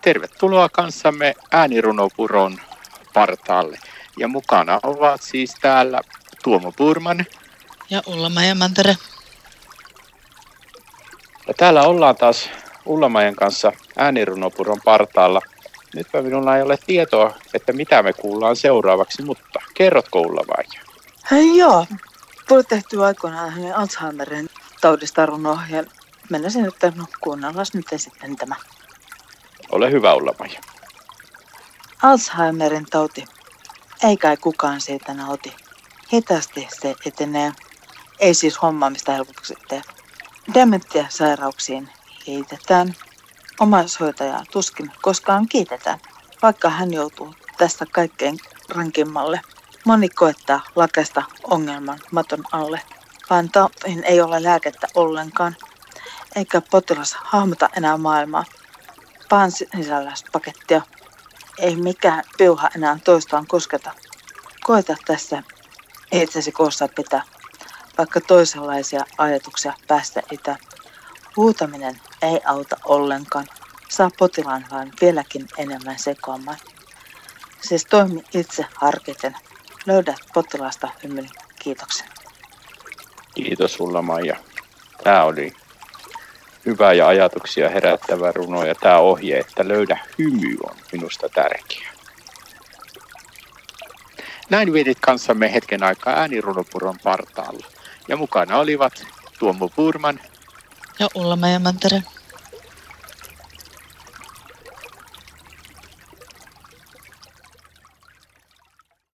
Tervetuloa kanssamme äänirunopuron partaalle. Ja mukana ovat siis täällä Tuomo Purman. Ja Ulla Mantere. Ja täällä ollaan taas Ullamajan kanssa äänirunopuron partaalla. Nyt minulla ei ole tietoa, että mitä me kuullaan seuraavaksi, mutta kerrotko Ullamaja? Hei joo, tuli tehty aikoinaan hänen Alzheimerin taudista runoa ja mennäisin nyt, no kuunnellaan nyt sitten tämä. Ole hyvä Ullamaja. Alzheimerin tauti. Ei kai kukaan siitä nauti. Hitaasti se etenee. Ei siis hommaamista helpotuksi tee. Dementia-sairauksiin liitetään. Omaishoitajaa tuskin koskaan kiitetään, vaikka hän joutuu tästä kaikkein rankimmalle. Moni koettaa lakesta ongelman maton alle, vaan tautiin ei ole lääkettä ollenkaan, eikä potilas hahmota enää maailmaa. Paan sisällä pakettia. Ei mikään piuha enää toistaan kosketa. Koeta tässä itsesi koossa pitää, vaikka toisenlaisia ajatuksia päästä itä. Huutaminen ei auta ollenkaan. Saa potilaan vain vieläkin enemmän sekoamaan. Siis toimi itse harkiten. Löydät potilasta hymyn. Kiitoksen. Kiitos sulla Maija. Tämä oli hyvä ja ajatuksia herättävä runo ja tämä ohje, että löydä hymy on minusta tärkeä. Näin vietit kanssamme hetken aikaa äänirunopuron partaalla. Ja mukana olivat Tuomo Purman ja Ulla Mantere.